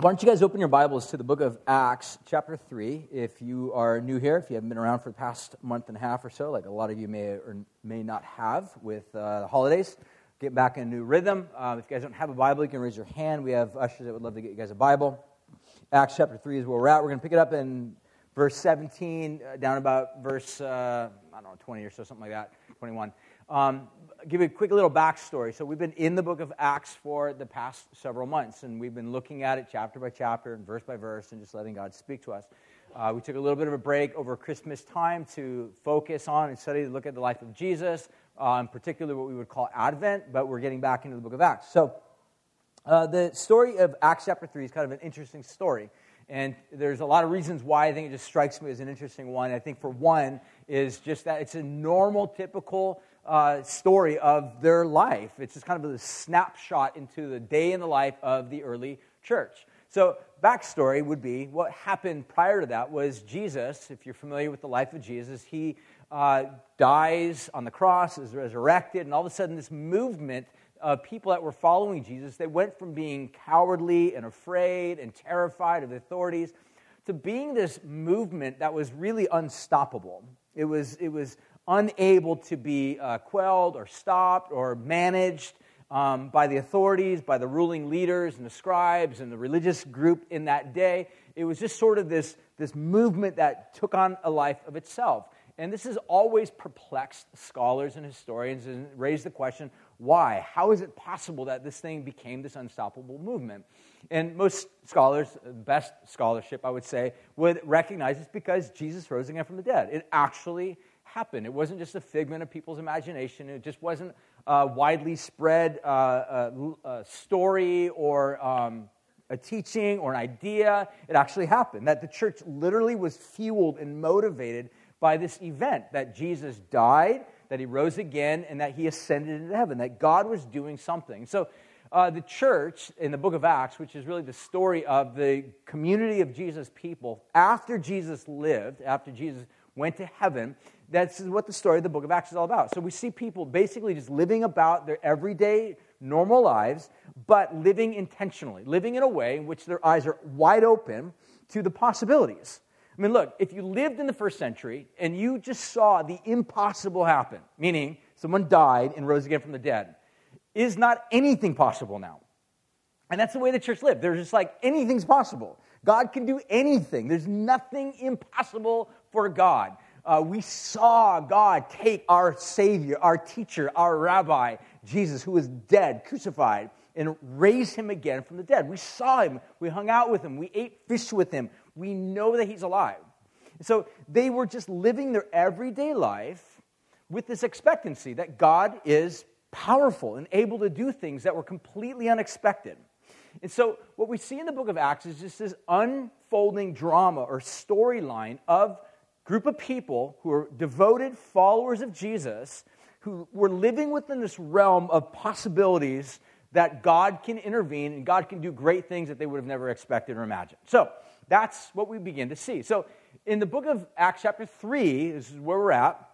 Why don't you guys open your Bibles to the book of Acts, chapter 3. If you are new here, if you haven't been around for the past month and a half or so, like a lot of you may or may not have with uh, the holidays, get back in a new rhythm. Um, if you guys don't have a Bible, you can raise your hand. We have ushers that would love to get you guys a Bible. Acts chapter 3 is where we're at. We're going to pick it up in verse 17, uh, down about verse, uh, I don't know, 20 or so, something like that, 21. Um, give you a quick little backstory. So, we've been in the book of Acts for the past several months, and we've been looking at it chapter by chapter and verse by verse and just letting God speak to us. Uh, we took a little bit of a break over Christmas time to focus on and study, to look at the life of Jesus, uh, in particular what we would call Advent, but we're getting back into the book of Acts. So, uh, the story of Acts chapter 3 is kind of an interesting story. And there's a lot of reasons why I think it just strikes me as an interesting one. I think, for one, is just that it's a normal, typical uh, story of their life. It's just kind of a snapshot into the day in the life of the early church. So, backstory would be what happened prior to that was Jesus, if you're familiar with the life of Jesus, he uh, dies on the cross, is resurrected, and all of a sudden, this movement of people that were following Jesus, they went from being cowardly and afraid and terrified of the authorities to being this movement that was really unstoppable. It was, it was unable to be uh, quelled or stopped or managed um, by the authorities, by the ruling leaders and the scribes and the religious group in that day. It was just sort of this, this movement that took on a life of itself. And this has always perplexed scholars and historians and raised the question why? How is it possible that this thing became this unstoppable movement? And most scholars, best scholarship, I would say, would recognize it's because Jesus rose again from the dead. It actually happened. It wasn't just a figment of people's imagination. It just wasn't a widely spread uh, uh, uh, story or um, a teaching or an idea. It actually happened. That the church literally was fueled and motivated by this event that Jesus died, that he rose again, and that he ascended into heaven, that God was doing something. So, uh, the church in the book of Acts, which is really the story of the community of Jesus' people, after Jesus lived, after Jesus went to heaven, that's what the story of the book of Acts is all about. So we see people basically just living about their everyday, normal lives, but living intentionally, living in a way in which their eyes are wide open to the possibilities. I mean, look, if you lived in the first century and you just saw the impossible happen, meaning someone died and rose again from the dead, is not anything possible now. And that's the way the church lived. There's just like anything's possible. God can do anything. There's nothing impossible for God uh, we saw God take our Savior, our teacher, our rabbi, Jesus, who was dead, crucified, and raise him again from the dead. We saw him. We hung out with him. We ate fish with him. We know that he's alive. So they were just living their everyday life with this expectancy that God is powerful and able to do things that were completely unexpected. And so, what we see in the book of Acts is just this unfolding drama or storyline of group of people who are devoted followers of Jesus who were living within this realm of possibilities that God can intervene and God can do great things that they would have never expected or imagined. So that's what we begin to see. So in the book of Acts, chapter 3, this is where we're at.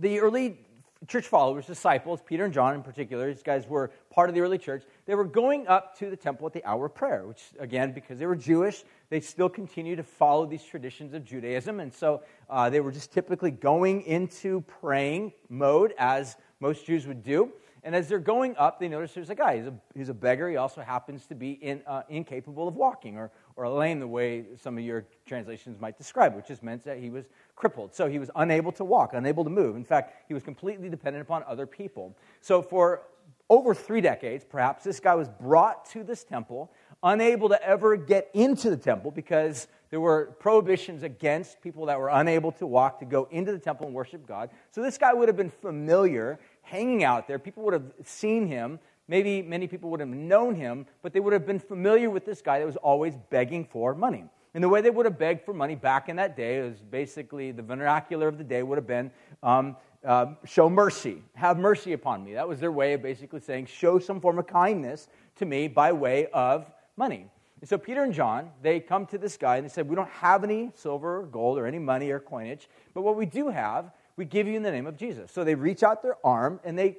The early church followers, disciples, Peter and John in particular, these guys were part of the early church, they were going up to the temple at the hour of prayer, which, again, because they were Jewish, they still continue to follow these traditions of Judaism. And so uh, they were just typically going into praying mode, as most Jews would do. And as they're going up, they notice there's a guy. He's a, he's a beggar. He also happens to be in, uh, incapable of walking or, or lame, the way some of your translations might describe, which just meant that he was crippled. So he was unable to walk, unable to move. In fact, he was completely dependent upon other people. So for over three decades, perhaps, this guy was brought to this temple, unable to ever get into the temple because there were prohibitions against people that were unable to walk to go into the temple and worship God. So this guy would have been familiar hanging out there. People would have seen him. Maybe many people would have known him, but they would have been familiar with this guy that was always begging for money. And the way they would have begged for money back in that day was basically the vernacular of the day would have been um, uh, show mercy, have mercy upon me. That was their way of basically saying, show some form of kindness to me by way of money. And so Peter and John, they come to this guy and they said, We don't have any silver or gold or any money or coinage, but what we do have we give you in the name of Jesus. So they reach out their arm and they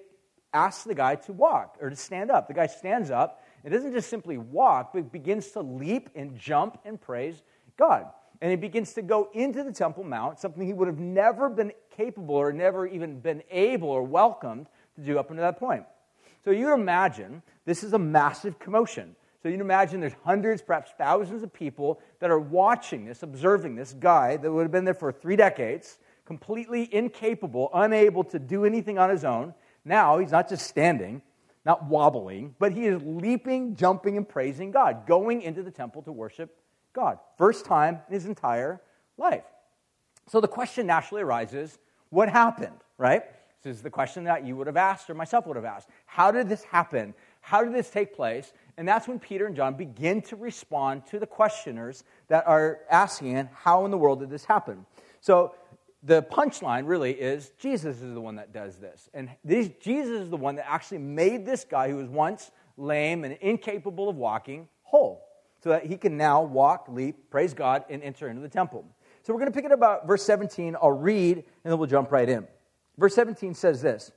ask the guy to walk or to stand up. The guy stands up It doesn't just simply walk, but begins to leap and jump and praise God. And he begins to go into the Temple Mount, something he would have never been capable or never even been able or welcomed to do up until that point. So you imagine this is a massive commotion. So you imagine there's hundreds, perhaps thousands of people that are watching this, observing this guy that would have been there for three decades, completely incapable, unable to do anything on his own. Now he's not just standing, not wobbling, but he is leaping, jumping, and praising God, going into the temple to worship God. First time in his entire life. So the question naturally arises what happened, right? This is the question that you would have asked or myself would have asked. How did this happen? How did this take place? And that's when Peter and John begin to respond to the questioners that are asking, How in the world did this happen? So the punchline really is Jesus is the one that does this. And Jesus is the one that actually made this guy who was once lame and incapable of walking whole so that he can now walk, leap, praise God, and enter into the temple. So we're going to pick it up about verse 17. I'll read, and then we'll jump right in. Verse 17 says this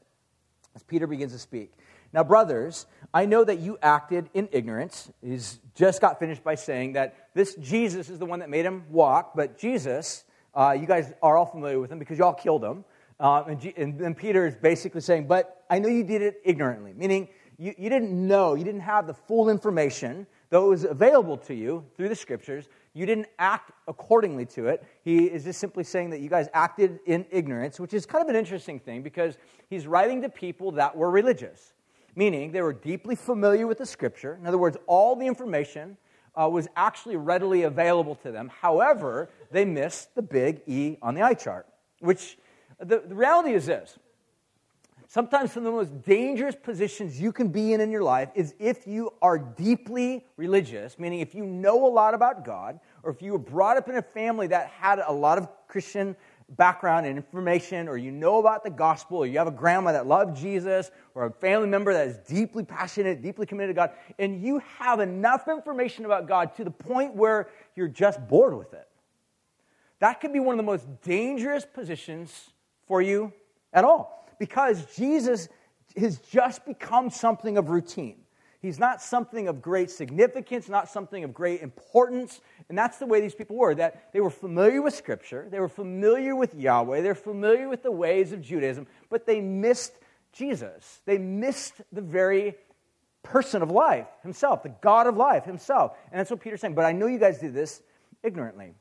as Peter begins to speak. Now, brothers, I know that you acted in ignorance. He's just got finished by saying that this Jesus is the one that made him walk, but Jesus, uh, you guys are all familiar with him because you all killed him. Uh, and, G- and Peter is basically saying, But I know you did it ignorantly, meaning you, you didn't know, you didn't have the full information, though it was available to you through the scriptures. You didn't act accordingly to it. He is just simply saying that you guys acted in ignorance, which is kind of an interesting thing because he's writing to people that were religious meaning they were deeply familiar with the scripture. In other words, all the information uh, was actually readily available to them. However, they missed the big E on the eye chart, which the, the reality is this. Sometimes some of the most dangerous positions you can be in in your life is if you are deeply religious, meaning if you know a lot about God, or if you were brought up in a family that had a lot of Christian background and information, or you know about the gospel, or you have a grandma that loved Jesus, or a family member that is deeply passionate, deeply committed to God, and you have enough information about God to the point where you're just bored with it. That could be one of the most dangerous positions for you at all because Jesus has just become something of routine. He's not something of great significance, not something of great importance. And that's the way these people were that they were familiar with Scripture, they were familiar with Yahweh, they're familiar with the ways of Judaism, but they missed Jesus. They missed the very person of life himself, the God of life himself. And that's what Peter's saying. But I know you guys do this ignorantly.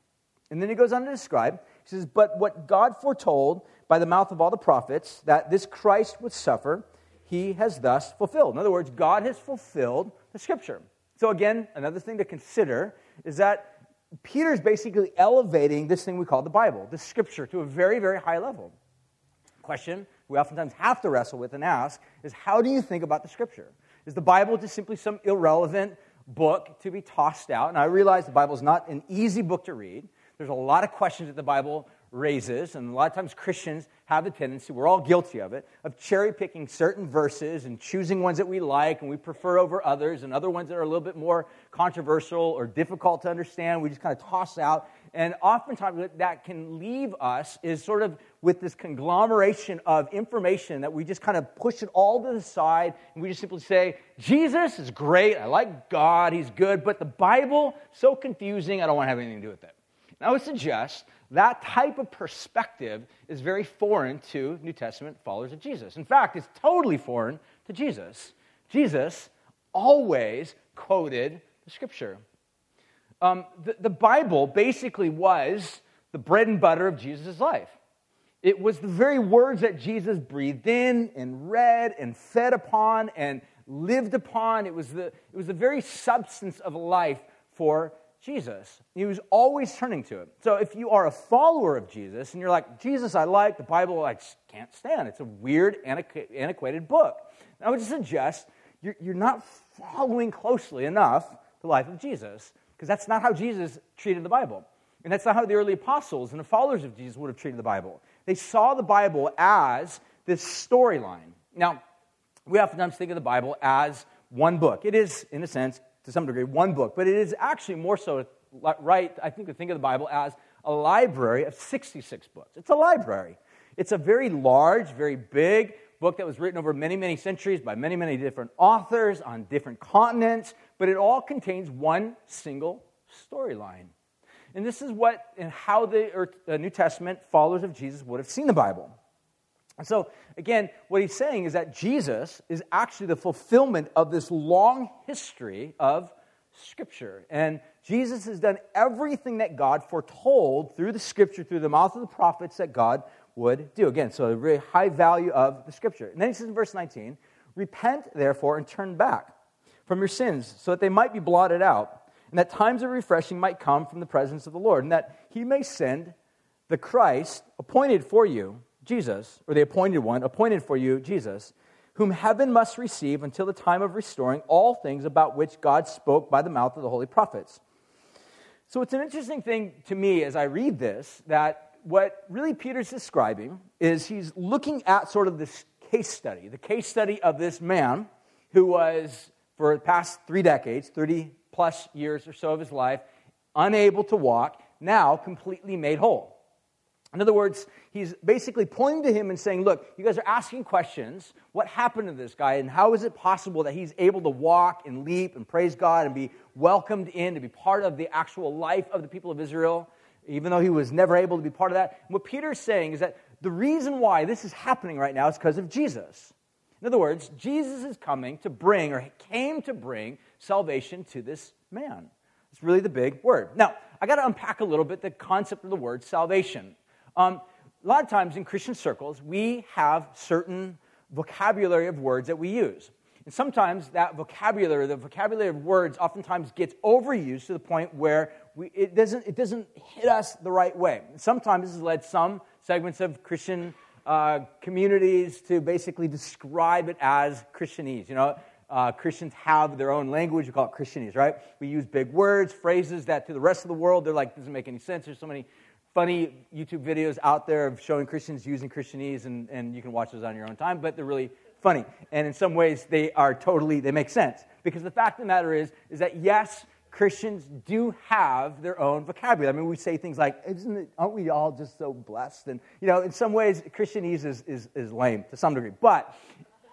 And then he goes on to describe, he says, But what God foretold by the mouth of all the prophets, that this Christ would suffer he has thus fulfilled. In other words, God has fulfilled the scripture. So, again, another thing to consider is that Peter's basically elevating this thing we call the Bible, the scripture, to a very, very high level. Question we oftentimes have to wrestle with and ask is how do you think about the scripture? Is the Bible just simply some irrelevant book to be tossed out? And I realize the Bible is not an easy book to read. There's a lot of questions that the Bible raises, and a lot of times Christians have the tendency, we're all guilty of it, of cherry picking certain verses and choosing ones that we like and we prefer over others, and other ones that are a little bit more controversial or difficult to understand, we just kind of toss out. And oftentimes, what that can leave us is sort of with this conglomeration of information that we just kind of push it all to the side, and we just simply say, Jesus is great, I like God, He's good, but the Bible, so confusing, I don't want to have anything to do with it. And I would suggest that type of perspective is very foreign to New Testament followers of Jesus. In fact, it's totally foreign to Jesus. Jesus always quoted the scripture. Um, the, the Bible basically was the bread and butter of Jesus' life. It was the very words that Jesus breathed in and read and fed upon and lived upon. It was the, it was the very substance of life for Jesus. He was always turning to it. So if you are a follower of Jesus and you're like, Jesus, I like, the Bible, I can't stand. It's a weird, antiquated book. I would suggest you're, you're not following closely enough the life of Jesus because that's not how Jesus treated the Bible. And that's not how the early apostles and the followers of Jesus would have treated the Bible. They saw the Bible as this storyline. Now, we oftentimes think of the Bible as one book. It is, in a sense, to some degree, one book, but it is actually more so right, I think, to think of the Bible as a library of 66 books. It's a library. It's a very large, very big book that was written over many, many centuries by many, many different authors on different continents, but it all contains one single storyline. And this is what and how the New Testament followers of Jesus would have seen the Bible. And so, again, what he's saying is that Jesus is actually the fulfillment of this long history of Scripture. And Jesus has done everything that God foretold through the Scripture, through the mouth of the prophets, that God would do. Again, so a very high value of the Scripture. And then he says in verse 19, Repent, therefore, and turn back from your sins, so that they might be blotted out and that times of refreshing might come from the presence of the Lord, and that he may send the Christ appointed for you, Jesus, or the appointed one, appointed for you, Jesus, whom heaven must receive until the time of restoring all things about which God spoke by the mouth of the holy prophets. So it's an interesting thing to me as I read this that what really Peter's describing is he's looking at sort of this case study, the case study of this man who was, for the past three decades, 30 plus years or so of his life, unable to walk, now completely made whole. In other words, he's basically pointing to him and saying, Look, you guys are asking questions. What happened to this guy? And how is it possible that he's able to walk and leap and praise God and be welcomed in to be part of the actual life of the people of Israel, even though he was never able to be part of that? And what Peter's saying is that the reason why this is happening right now is because of Jesus. In other words, Jesus is coming to bring, or came to bring, salvation to this man. It's really the big word. Now, I got to unpack a little bit the concept of the word salvation. Um, a lot of times in Christian circles, we have certain vocabulary of words that we use. And sometimes that vocabulary, the vocabulary of words, oftentimes gets overused to the point where we, it, doesn't, it doesn't hit us the right way. Sometimes this has led some segments of Christian uh, communities to basically describe it as Christianese. You know, uh, Christians have their own language. We call it Christianese, right? We use big words, phrases that to the rest of the world, they're like, doesn't make any sense. There's so many funny YouTube videos out there of showing Christians using Christianese, and, and you can watch those on your own time, but they're really funny. And in some ways, they are totally, they make sense. Because the fact of the matter is, is that yes, Christians do have their own vocabulary. I mean, we say things like, Isn't it, aren't we all just so blessed? And, you know, in some ways, Christianese is, is, is lame to some degree. But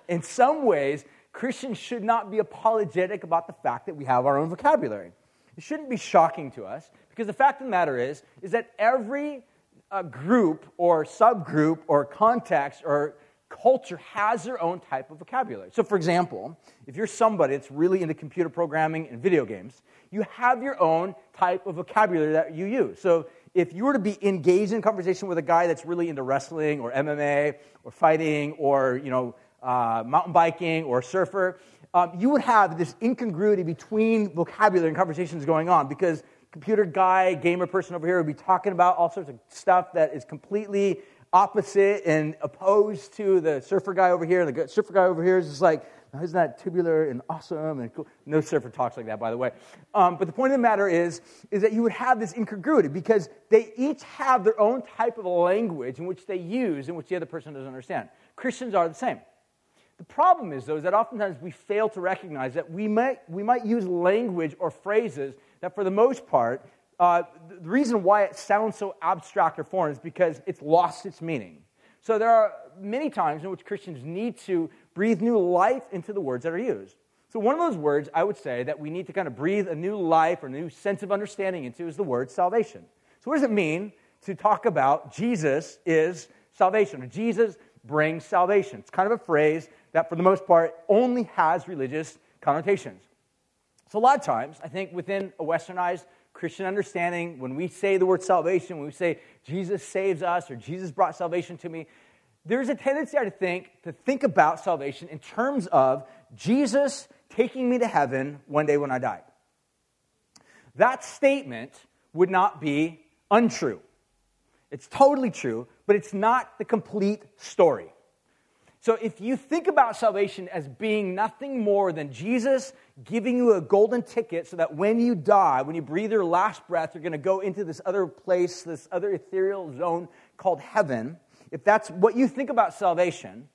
in some ways, Christians should not be apologetic about the fact that we have our own vocabulary. It shouldn't be shocking to us because the fact of the matter is, is that every uh, group or subgroup or context or culture has their own type of vocabulary. So, for example, if you're somebody that's really into computer programming and video games, you have your own type of vocabulary that you use. So, if you were to be engaged in conversation with a guy that's really into wrestling or MMA or fighting or, you know, uh, mountain biking or surfer, um, you would have this incongruity between vocabulary and conversations going on because computer guy, gamer person over here would be talking about all sorts of stuff that is completely opposite and opposed to the surfer guy over here. And the surfer guy over here is just like, isn't that tubular and awesome and cool? No surfer talks like that, by the way. Um, but the point of the matter is, is that you would have this incongruity because they each have their own type of language in which they use, in which the other person doesn't understand. Christians are the same. The problem is, though, is that oftentimes we fail to recognize that we might, we might use language or phrases that, for the most part, uh, the reason why it sounds so abstract or foreign is because it's lost its meaning. So there are many times in which Christians need to breathe new life into the words that are used. So one of those words I would say that we need to kind of breathe a new life or a new sense of understanding into is the word salvation. So what does it mean to talk about Jesus is salvation or Jesus brings salvation? It's kind of a phrase that, for the most part, only has religious connotations. So, a lot of times, I think within a westernized Christian understanding, when we say the word salvation, when we say Jesus saves us or Jesus brought salvation to me, there's a tendency I think to think about salvation in terms of Jesus taking me to heaven one day when I die. That statement would not be untrue. It's totally true, but it's not the complete story. So if you think about salvation as being nothing more than Jesus giving you a golden ticket so that when you die, when you breathe your last breath, you're going to go into this other place, this other ethereal zone called heaven, if that's what you think about salvation,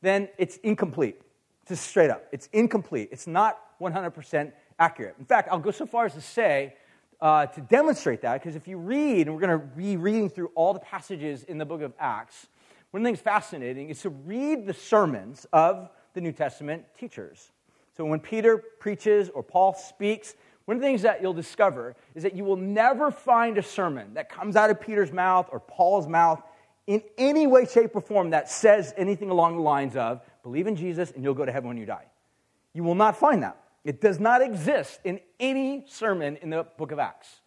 then it's incomplete. Just straight up. It's incomplete. It's not 100% accurate. In fact, I'll go so far as to say, uh, to demonstrate that, because if you read, and we're going to be reading through all the passages in the book of Acts, one of the things fascinating is to read the sermons of the New Testament teachers. So when Peter preaches or Paul speaks, one of the things that you'll discover is that you will never find a sermon that comes out of Peter's mouth or Paul's mouth in any way, shape, or form that says anything along the lines of, believe in Jesus and you'll go to heaven when you die. You will not find that. It does not exist in any sermon in the book of Acts.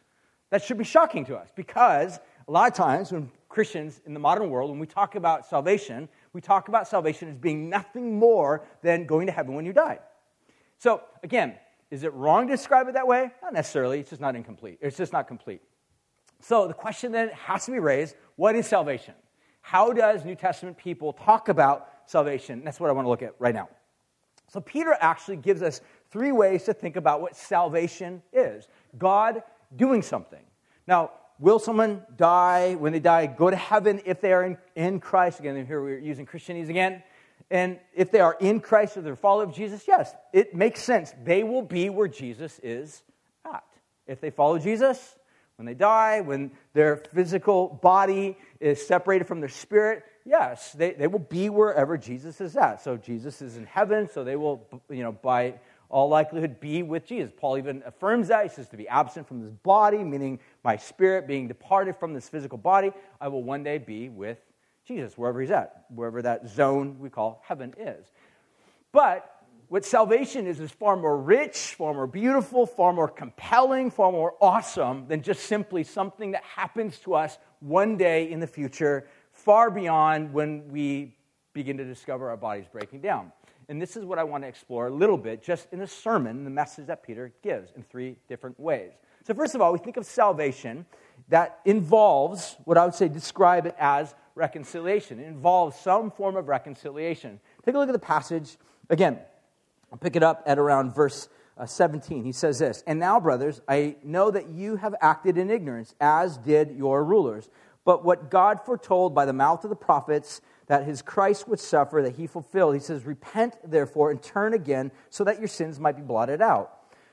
That should be shocking to us because a lot of times when Christians in the modern world, when we talk about salvation, we talk about salvation as being nothing more than going to heaven when you die. So, again, is it wrong to describe it that way? Not necessarily. It's just not incomplete. It's just not complete. So, the question then has to be raised what is salvation? How does New Testament people talk about salvation? That's what I want to look at right now. So, Peter actually gives us three ways to think about what salvation is God doing something. Now, will someone die when they die, go to heaven if they are in, in Christ? Again, here we're using Christianese again. And if they are in Christ or they're followers of Jesus, yes, it makes sense. They will be where Jesus is at. If they follow Jesus, when they die, when their physical body is separated from their spirit, yes, they, they will be wherever Jesus is at. So Jesus is in heaven, so they will, you know, by all likelihood be with Jesus. Paul even affirms that. He says to be absent from this body, meaning my spirit being departed from this physical body, I will one day be with Jesus, wherever he's at, wherever that zone we call heaven is. But what salvation is is far more rich, far more beautiful, far more compelling, far more awesome than just simply something that happens to us one day in the future, far beyond when we begin to discover our bodies breaking down. And this is what I want to explore a little bit just in the sermon, the message that Peter gives in three different ways. So, first of all, we think of salvation that involves what I would say describe it as reconciliation. It involves some form of reconciliation. Take a look at the passage again. I'll pick it up at around verse uh, 17. He says this And now, brothers, I know that you have acted in ignorance, as did your rulers. But what God foretold by the mouth of the prophets that his Christ would suffer, that he fulfilled, he says, Repent therefore and turn again so that your sins might be blotted out.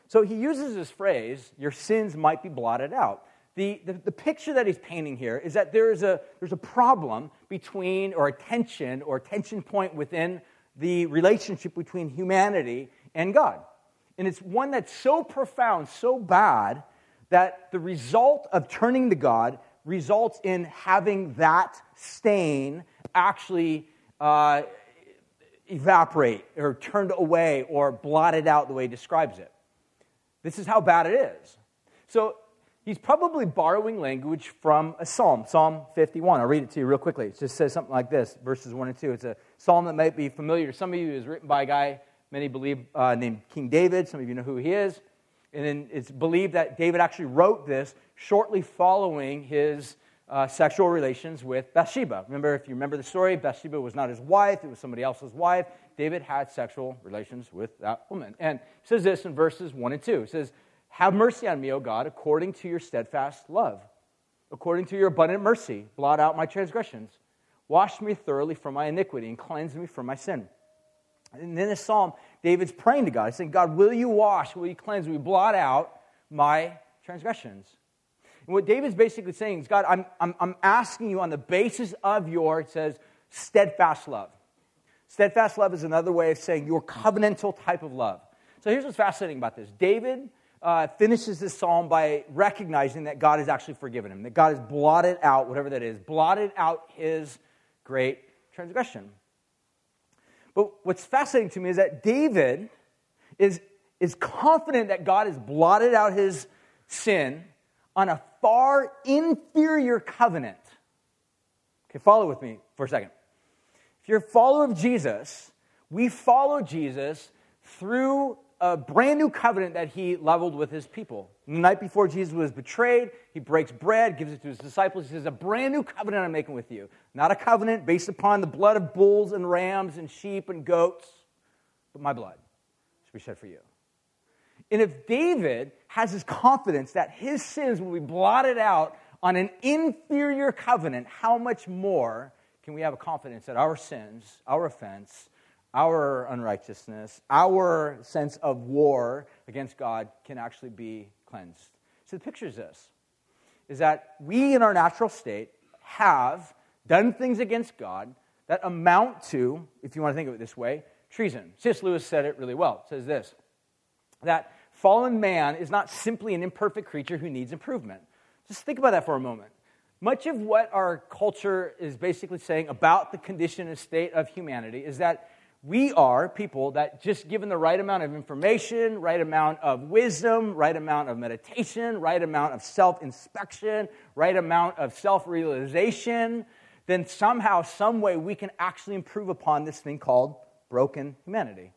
So he uses this phrase, Your sins might be blotted out the, the, the, picture that he's painting here is that there is a, there's a problem between, or a tension, or a tension point within the relationship between humanity and God. And it's one that's so profound, so bad, that the result of turning to God results in having that stain actually uh, evaporate or turned away or blotted out the way he describes it. This is how bad it is. So he's probably borrowing language from a psalm, Psalm 51. I'll read it to you real quickly. It just says something like this, verses 1 and 2. It's a psalm that might be familiar to some of you. It's written by a guy, many believe, uh, named King David. Some of you know who he is. And then it's believed that David actually wrote this shortly following his uh, sexual relations with Bathsheba. Remember, if you remember the story, Bathsheba was not his wife, it was somebody else's wife. David had sexual relations with that woman. And it says this in verses 1 and 2. It says, have mercy on me, O God, according to your steadfast love. According to your abundant mercy, blot out my transgressions. Wash me thoroughly from my iniquity and cleanse me from my sin. And in this psalm, David's praying to God. He's saying, God, will you wash, will you cleanse, will you blot out my transgressions? And what David's basically saying is, God, I'm, I'm, I'm asking you on the basis of your, it says, steadfast love. Steadfast love is another way of saying your covenantal type of love. So here's what's fascinating about this David uh, finishes this psalm by recognizing that God has actually forgiven him, that God has blotted out, whatever that is, blotted out his great transgression. But what's fascinating to me is that David is, is confident that God has blotted out his sin on a far inferior covenant. Okay, follow with me for a second. If you're a follower of Jesus, we follow Jesus through a brand new covenant that he leveled with his people. The night before Jesus was betrayed, he breaks bread, gives it to his disciples. He says, A brand new covenant I'm making with you. Not a covenant based upon the blood of bulls and rams and sheep and goats, but my blood should be shed for you. And if David has his confidence that his sins will be blotted out on an inferior covenant, how much more can we have a confidence that our sins, our offense, our unrighteousness, our sense of war against God can actually be cleansed. So the picture is this is that we in our natural state have done things against God, that amount to, if you want to think of it this way, treason. C.S. Lewis said it really well. It says this that fallen man is not simply an imperfect creature who needs improvement. Just think about that for a moment. Much of what our culture is basically saying about the condition and state of humanity is that we are people that just given the right amount of information, right amount of wisdom, right amount of meditation, right amount of self inspection, right amount of self realization, then somehow, some way, we can actually improve upon this thing called broken humanity.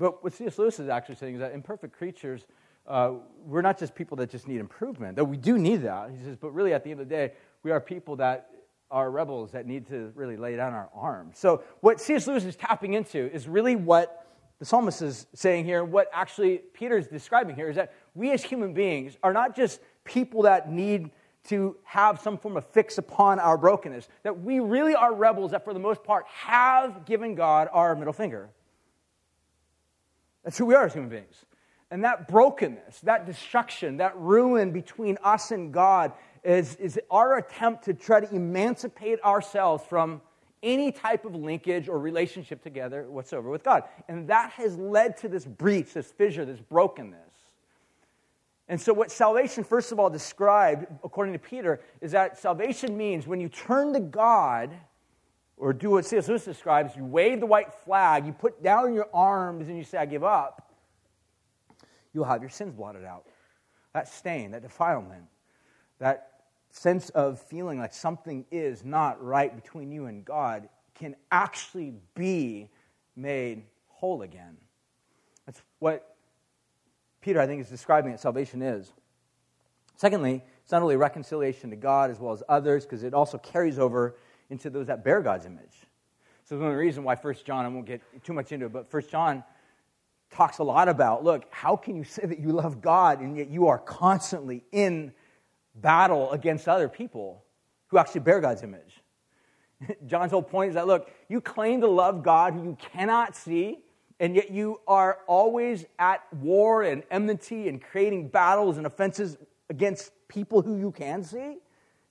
But what C.S. Lewis is actually saying is that imperfect creatures, uh, we're not just people that just need improvement, though we do need that. He says, but really at the end of the day, we are people that are rebels that need to really lay down our arms. So what C.S. Lewis is tapping into is really what the psalmist is saying here, what actually Peter is describing here is that we as human beings are not just people that need to have some form of fix upon our brokenness, that we really are rebels that for the most part have given God our middle finger. That's who we are as human beings. And that brokenness, that destruction, that ruin between us and God is, is our attempt to try to emancipate ourselves from any type of linkage or relationship together whatsoever with God. And that has led to this breach, this fissure, this brokenness. And so, what salvation, first of all, described, according to Peter, is that salvation means when you turn to God, or do what C.S. Lewis describes, you wave the white flag, you put down your arms, and you say, I give up, you'll have your sins blotted out. That stain, that defilement, that sense of feeling like something is not right between you and God can actually be made whole again. That's what Peter, I think, is describing that salvation is. Secondly, it's not only reconciliation to God as well as others, because it also carries over into those that bear God's image. So, the reasons why First John, I won't get too much into it, but First John talks a lot about look, how can you say that you love God and yet you are constantly in battle against other people who actually bear God's image? John's whole point is that look, you claim to love God who you cannot see, and yet you are always at war and enmity and creating battles and offenses against people who you can see.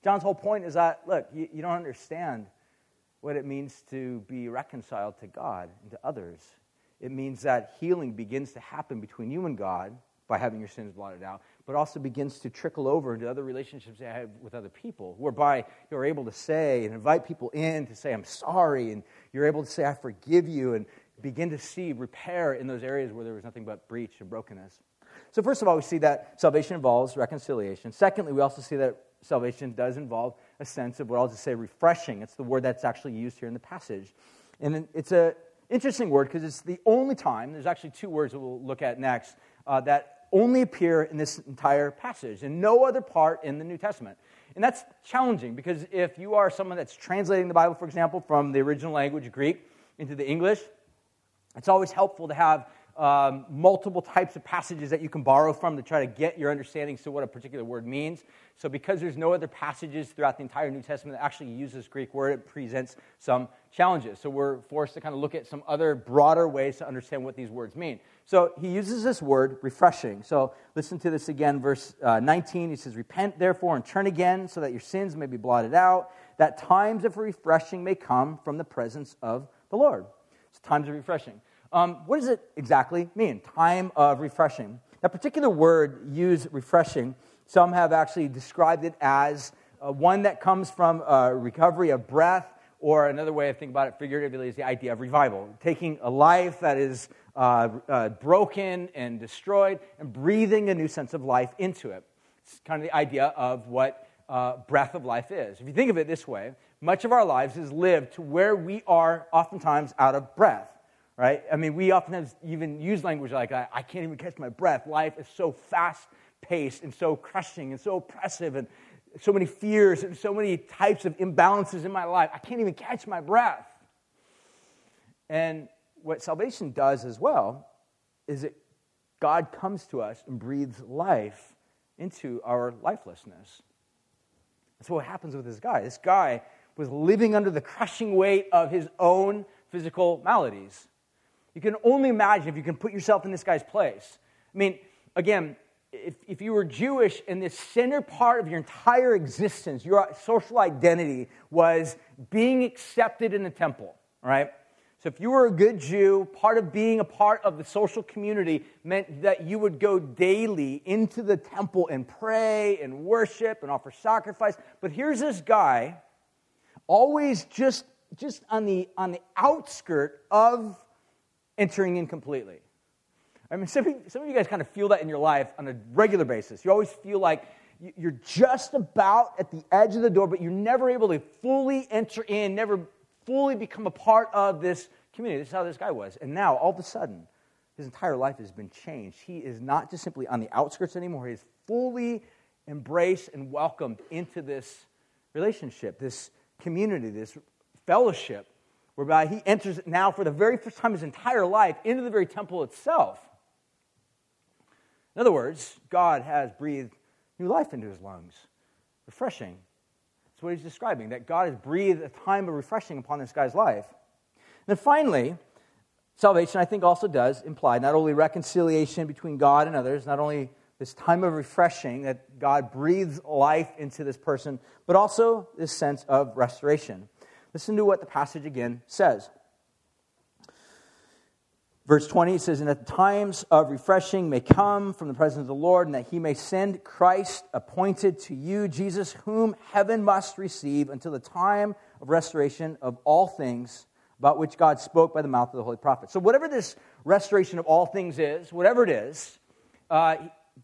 John's whole point is that, look, you, you don't understand what it means to be reconciled to God and to others. It means that healing begins to happen between you and God by having your sins blotted out, but also begins to trickle over into other relationships you have with other people, whereby you're able to say and invite people in to say, I'm sorry, and you're able to say, I forgive you, and begin to see repair in those areas where there was nothing but breach and brokenness. So, first of all, we see that salvation involves reconciliation. Secondly, we also see that salvation does involve a sense of what I'll just say refreshing. It's the word that's actually used here in the passage. And it's an interesting word because it's the only time, there's actually two words that we'll look at next, uh, that only appear in this entire passage, and no other part in the New Testament. And that's challenging because if you are someone that's translating the Bible, for example, from the original language, Greek, into the English, it's always helpful to have um, multiple types of passages that you can borrow from to try to get your understanding to what a particular word means. So, because there's no other passages throughout the entire New Testament that actually use this Greek word, it presents some challenges. So, we're forced to kind of look at some other broader ways to understand what these words mean. So, he uses this word, refreshing. So, listen to this again, verse uh, 19. He says, Repent therefore and turn again so that your sins may be blotted out, that times of refreshing may come from the presence of the Lord. It's times of refreshing. Um, what does it exactly mean? Time of refreshing. That particular word used, refreshing, some have actually described it as uh, one that comes from uh, recovery of breath, or another way of thinking about it figuratively is the idea of revival. Taking a life that is uh, uh, broken and destroyed and breathing a new sense of life into it. It's kind of the idea of what uh, breath of life is. If you think of it this way, much of our lives is lived to where we are oftentimes out of breath right? I mean, we often even use language like, I, I can't even catch my breath. Life is so fast paced and so crushing and so oppressive and so many fears and so many types of imbalances in my life. I can't even catch my breath. And what salvation does as well is that God comes to us and breathes life into our lifelessness. That's what happens with this guy. This guy was living under the crushing weight of his own physical maladies. You can only imagine if you can put yourself in this guy's place. I mean, again, if, if you were Jewish and the center part of your entire existence, your social identity was being accepted in the temple, right? So if you were a good Jew, part of being a part of the social community meant that you would go daily into the temple and pray and worship and offer sacrifice. But here's this guy, always just, just on, the, on the outskirt of entering in completely. I mean, some of, you, some of you guys kind of feel that in your life on a regular basis. You always feel like you're just about at the edge of the door, but you're never able to fully enter in, never fully become a part of this community. This is how this guy was. And now, all of a sudden, his entire life has been changed. He is not just simply on the outskirts anymore, he is fully embraced and welcomed into this relationship, this community, this fellowship, whereby he enters now for the very first time in his entire life into the very temple itself. In other words, God has breathed new life into his lungs. Refreshing. That's what he's describing, that God has breathed a time of refreshing upon this guy's life. And then finally, salvation, I think, also does imply not only reconciliation between God and others, not only this time of refreshing that God breathes life into this person, but also this sense of restoration. Listen to what the passage again says. Verse 20 says, And that the times of refreshing may come from the presence of the Lord, and that he may send Christ appointed to you, Jesus, whom heaven must receive until the time of restoration of all things, about which God spoke by the mouth of the holy prophet. So, whatever this restoration of all things is, whatever it is, uh,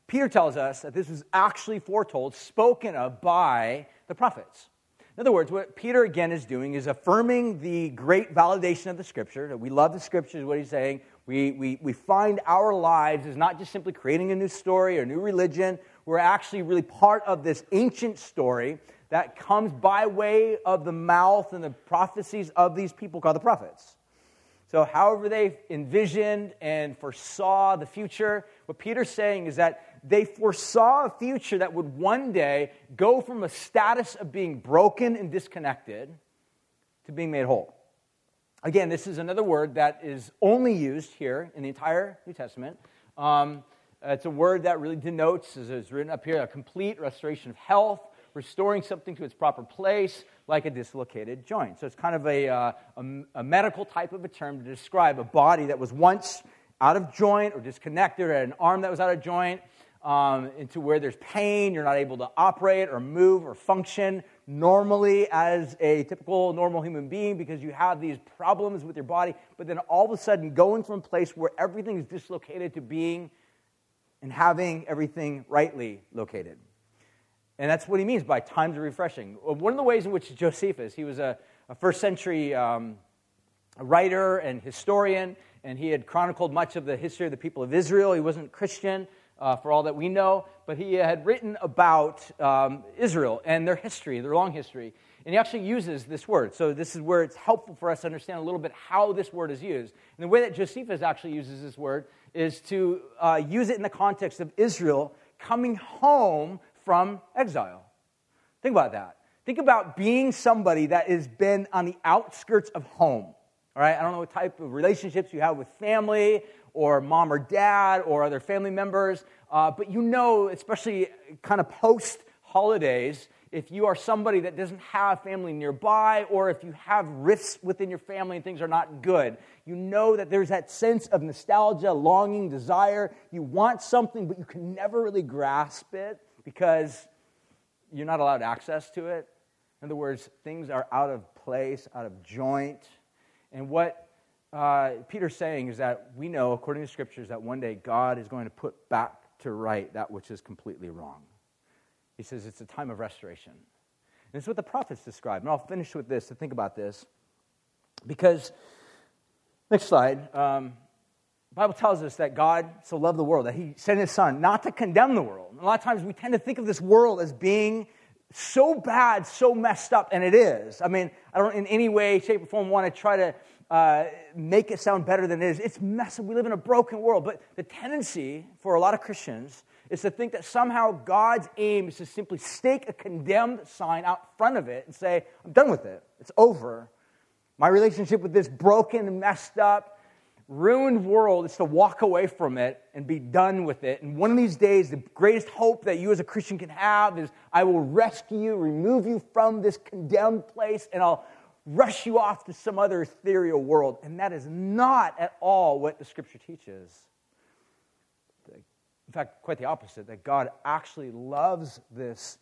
Peter tells us that this was actually foretold, spoken of by the prophets. In other words, what Peter again is doing is affirming the great validation of the scripture. We love the scriptures, what he's saying. We, we, we find our lives as not just simply creating a new story or a new religion. We're actually really part of this ancient story that comes by way of the mouth and the prophecies of these people called the prophets. So, however they envisioned and foresaw the future, what Peter's saying is that they foresaw a future that would one day go from a status of being broken and disconnected to being made whole. Again, this is another word that is only used here in the entire New Testament. Um, it's a word that really denotes, as is written up here, a complete restoration of health, restoring something to its proper place, like a dislocated joint. So it's kind of a, uh, a, a, medical type of a term to describe a body that was once out of joint or disconnected, or an arm that was out of joint, um, into where there's pain, you're not able to operate or move or function normally as a typical normal human being because you have these problems with your body, but then all of a sudden going from a place where everything is dislocated to being and having everything rightly located. And that's what he means by times of refreshing. One of the ways in which Josephus, he was a, a first century um, writer and historian, and he had chronicled much of the history of the people of Israel. He wasn't Christian, uh, for all that we know, but he had written about um, Israel and their history, their long history. And he actually uses this word. So, this is where it's helpful for us to understand a little bit how this word is used. And the way that Josephus actually uses this word is to uh, use it in the context of Israel coming home from exile. Think about that. Think about being somebody that has been on the outskirts of home. All right, I don't know what type of relationships you have with family or mom or dad or other family members. Uh, but you know, especially kind of post holidays, if you are somebody that doesn't have family nearby or if you have rifts within your family and things are not good, you know that there's that sense of nostalgia, longing, desire. You want something, but you can never really grasp it because you're not allowed access to it. In other words, things are out of place, out of joint. And what uh, Peter's saying is that we know, according to scriptures, that one day God is going to put back to right that which is completely wrong. He says it's a time of restoration. And it's what the prophets describe. And I'll finish with this to think about this. Because, next slide, um, Bible tells us that God so loved the world that he sent his son not to condemn the world. And a lot of times we tend to think of this world as being so bad, so messed up, and it is. I mean, I don't in any way, shape, or form want to try to uh, make it sound better than it is. It's messy. We live in a broken world. But the tendency for a lot of Christians is to think that somehow God's aim is to simply stake a condemned sign out front of it and say, I'm done with it. It's over. My relationship with this broken messed up, ruined world is to walk away from it and be done with it. And one of these days, the greatest hope that you as a Christian can have is I will rescue you, remove you from this condemned place, and I'll rush you off to some other ethereal world. And that is not at all what the scripture teaches. In fact, quite the opposite, that God actually loves this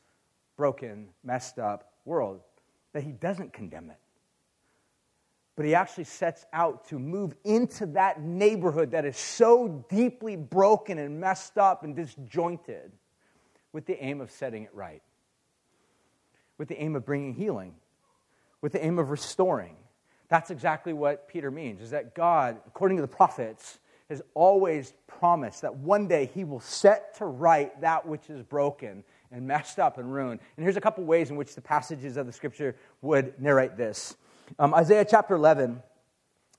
broken, messed up world, that He doesn't condemn it but he actually sets out to move into that neighborhood that is so deeply broken and messed up and disjointed with the aim of setting it right, with the aim of bringing healing, with the aim of restoring. That's exactly what Peter means, is that God, according to the prophets, has always promised that one day he will set to right that which is broken and messed up and ruined. And here's a couple ways in which the passages of the scripture would narrate this. Um, Isaiah chapter 11,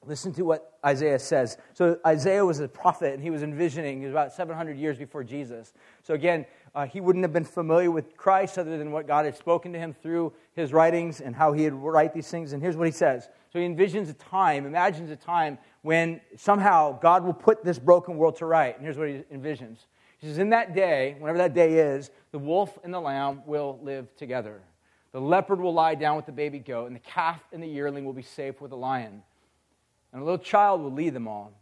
listen to what Isaiah says. So, Isaiah was a prophet, and he was envisioning, he was about 700 years before Jesus. So, again, uh, he wouldn't have been familiar with Christ other than what God had spoken to him through his writings and how he would write these things. And here's what he says. So, he envisions a time, imagines a time when somehow God will put this broken world to right. And here's what he envisions. He says, In that day, whenever that day is, the wolf and the lamb will live together. The leopard will lie down with the baby goat, and the calf and the yearling will be safe with the lion. And a little child will lead them all.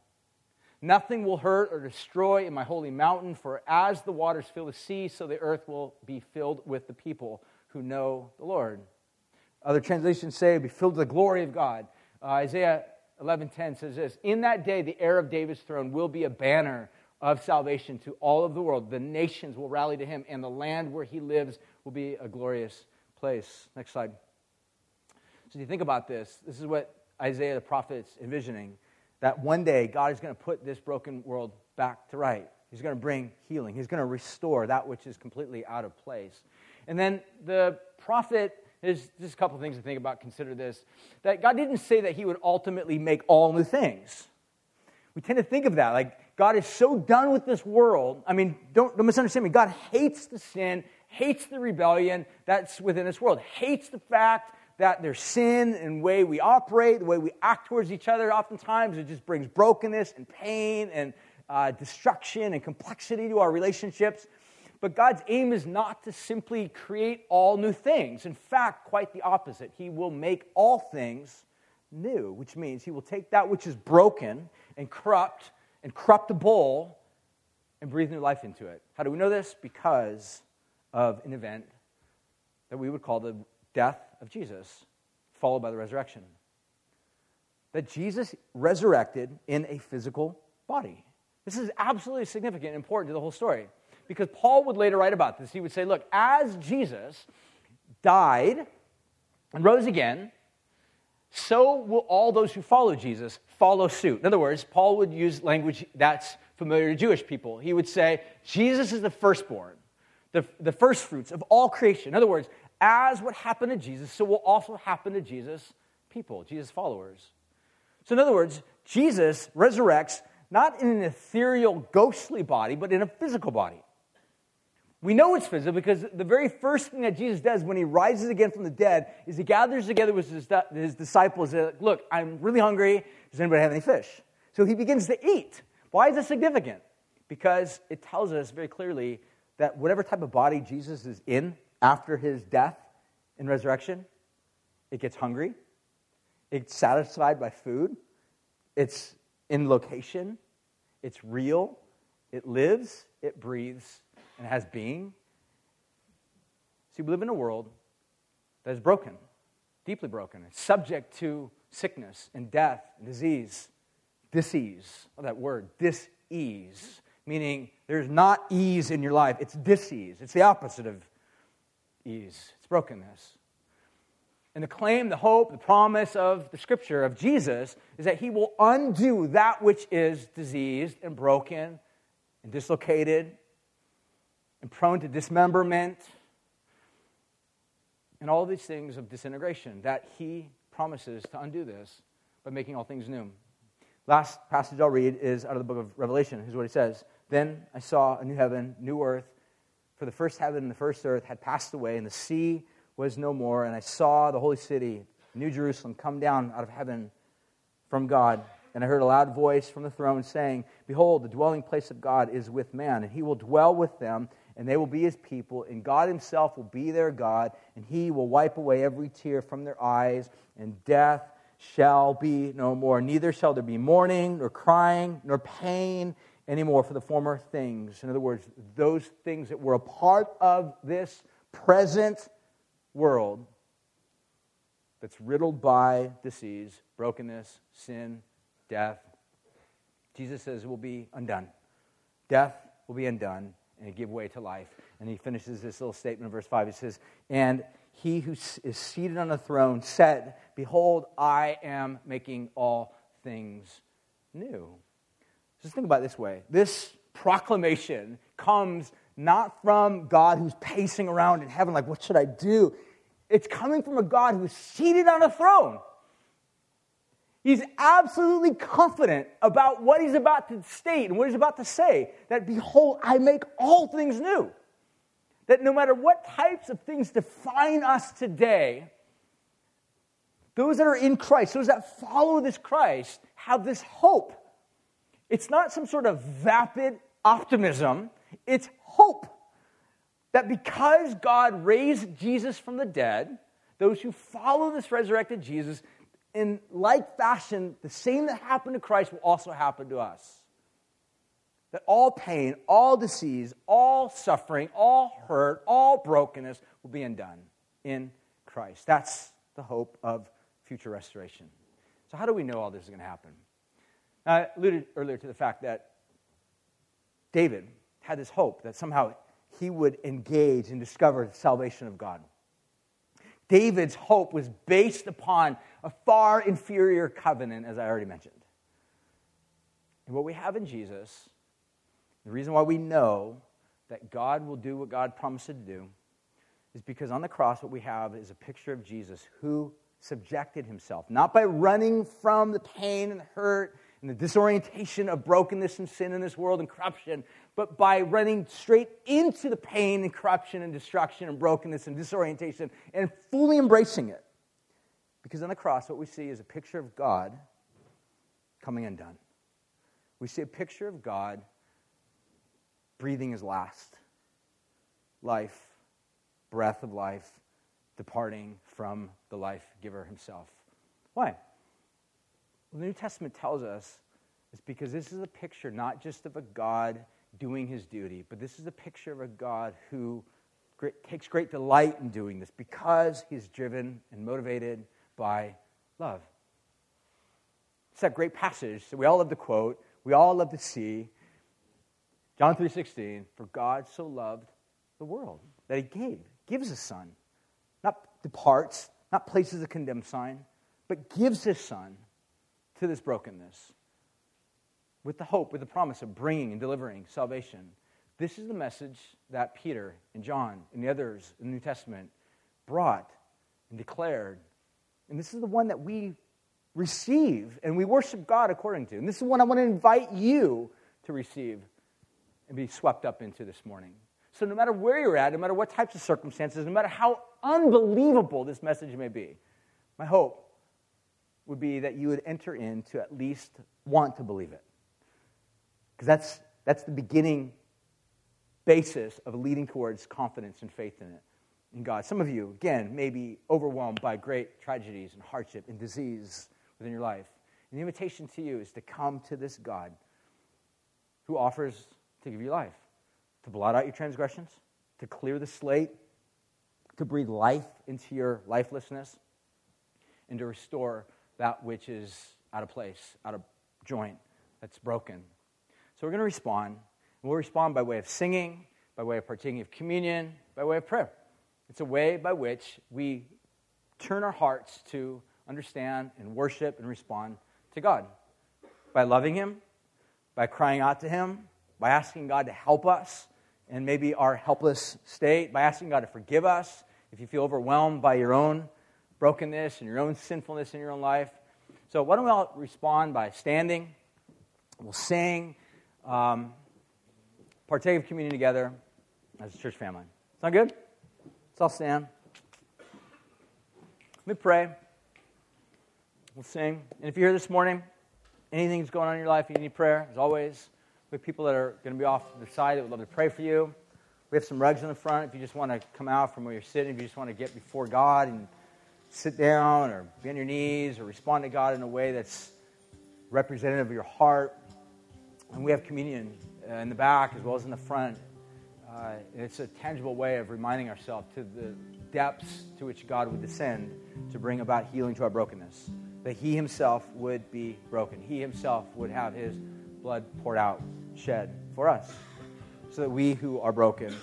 Nothing will hurt or destroy in my holy mountain, for as the waters fill the sea, so the earth will be filled with the people who know the Lord. Other translations say, be filled with the glory of God. Uh, Isaiah 11:10 says this: In that day, the heir of David's throne will be a banner of salvation to all of the world. The nations will rally to him, and the land where he lives will be a glorious place. Next slide. So, you think about this, this is what Isaiah the prophet is envisioning that one day God is going to put this broken world back to right. He's going to bring healing, He's going to restore that which is completely out of place. And then the prophet is just a couple things to think about. Consider this that God didn't say that He would ultimately make all new things. We tend to think of that like God is so done with this world. I mean, don't, don't misunderstand me. God hates the sin hates the rebellion that's within this world, hates the fact that there's sin and way we operate, the way we act towards each other. Oftentimes, it just brings brokenness and pain and uh, destruction and complexity to our relationships. But God's aim is not to simply create all new things. In fact, quite the opposite. He will make all things new, which means He will take that which is broken and corrupt and corruptible and breathe new life into it. How do we know this? Because of an event that we would call the death of Jesus, followed by the resurrection. That Jesus resurrected in a physical body. This is absolutely significant and important to the whole story because Paul would later write about this. He would say, Look, as Jesus died and rose again, so will all those who follow Jesus follow suit. In other words, Paul would use language that's familiar to Jewish people. He would say, Jesus is the firstborn the, the first fruits of all creation. In other words, as what happened to Jesus, so will also happen to Jesus' people, Jesus' followers. So, in other words, Jesus resurrects not in an ethereal, ghostly body, but in a physical body. We know it's physical because the very first thing that Jesus does when he rises again from the dead is he gathers together with his, his disciples. Like, Look, I'm really hungry. Does anybody have any fish? So he begins to eat. Why is this significant? Because it tells us very clearly that whatever type of body Jesus is in after his death and resurrection, it gets hungry, it's satisfied by food, it's in location, it's real, it lives, it breathes, and has being. See, we live in a world that is broken, deeply broken. It's subject to sickness and death and disease. Disease, oh, that word, disease, meaning there's not ease in your life, it's disease. It's the opposite of ease, it's brokenness. And the claim, the hope, the promise of the scripture of Jesus is that he will undo that which is diseased and broken and dislocated and prone to dismemberment and all these things of disintegration, that he promises to undo this by making all things new. Last passage I'll read is out of the book of Revelation. Here's what he says Then I saw a new heaven, new earth, for the first heaven and the first earth had passed away, and the sea was no more. And I saw the holy city, New Jerusalem, come down out of heaven from God, And I heard a loud voice from the throne saying, Behold, the dwelling place of God is with man, and he will dwell with them, and they will be his people, and God himself will be their God, and he will wipe away every tear from their eyes, and death shall be no more. Neither shall there be mourning, nor crying, nor pain anymore for the former things. In other words, those things that were a part of this present world that's riddled by disease, brokenness, sin, death. Jesus says it will be undone. Death will be undone and give way to life. And he finishes this little statement in verse 5. He says, And he who is seated on the throne said, Behold, I am making all things new. Just think about it this way this proclamation comes not from God who's pacing around in heaven, like, What should I do? It's coming from a God who's seated on a throne. He's absolutely confident about what he's about to state and what he's about to say that, behold, I make all things new. That no matter what types of things define us today, those that are in Christ, those that follow this Christ, have this hope. It's not some sort of vapid optimism, it's hope that because God raised Jesus from the dead, those who follow this resurrected Jesus, in like fashion, the same that happened to Christ will also happen to us. That all pain, all disease, all suffering, all hurt, all brokenness will be undone in Christ. That's the hope of future restoration. So, how do we know all this is going to happen? I alluded earlier to the fact that David had this hope that somehow he would engage and discover the salvation of God. David's hope was based upon a far inferior covenant, as I already mentioned. And what we have in Jesus, the reason why we know that God will do what God promised to do, is because on the cross, what we have is a picture of Jesus who subjected himself, not by running from the pain and the hurt and the disorientation of brokenness and sin in this world and corruption, but by running straight into the pain and corruption and destruction and brokenness and disorientation and fully embracing it. Because on the cross, what we see is a picture of God coming undone. We see a picture of God breathing his last life, breath of life, departing from the life giver himself. Why? The New Testament tells us it's because this is a picture not just of a God doing his duty, but this is a picture of a God who great, takes great delight in doing this because he's driven and motivated by love. It's that great passage that we all love to quote, we all love to see. John 3:16, for God so loved the world that he gave, gives his son, not departs, not places a condemned sign, but gives his son to this brokenness with the hope, with the promise of bringing and delivering salvation. This is the message that Peter and John and the others in the New Testament brought and declared. And this is the one that we receive and we worship God according to. And this is the one I want to invite you to receive and be swept up into this morning. So, no matter where you're at, no matter what types of circumstances, no matter how unbelievable this message may be, my hope would be that you would enter in to at least want to believe it. Because that's, that's the beginning basis of leading towards confidence and faith in it, in God. Some of you, again, may be overwhelmed by great tragedies and hardship and disease within your life. And the invitation to you is to come to this God who offers to give you life, to blot out your transgressions, to clear the slate, to breathe life into your lifelessness, and to restore that which is out of place, out of joint, that's broken. So we're going to respond. And we'll respond by way of singing, by way of partaking of communion, by way of prayer. It's a way by which we turn our hearts to understand and worship and respond to God. By loving Him, by crying out to Him, by asking God to help us and maybe our helpless state, by asking God to forgive us if you feel overwhelmed by your own brokenness and your own sinfulness in your own life. So, why don't we all respond by standing? We'll sing, um, partake of communion together as a church family. Sound good? Let's all stand. Let me pray. We'll sing. And if you're here this morning anything's going on in your life, you need prayer, as always, we have people that are going to be off the side that would love to pray for you. We have some rugs in the front if you just want to come out from where you're sitting, if you just want to get before God and sit down or be on your knees or respond to God in a way that's representative of your heart. And we have communion uh, in the back as well as in the front. Uh, it's a tangible way of reminding ourselves to the depths to which God would descend to bring about healing to our brokenness. That He Himself would be broken. He Himself would have His blood poured out, shed for us. So that we who are broken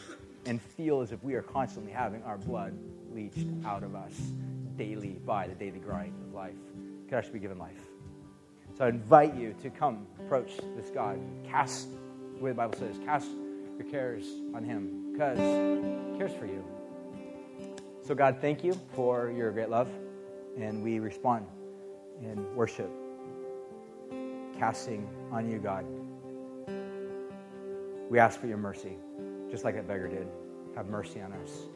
and feel as if we are constantly having our blood leached out of us daily by the daily grind of life could actually be given life. So I invite you to come approach this God. Cast, the way the Bible says, cast your cares on Him because He cares for you. So, God, thank you for your great love. And we respond in worship, casting on you, God. We ask for your mercy, just like that beggar did. Have mercy on us.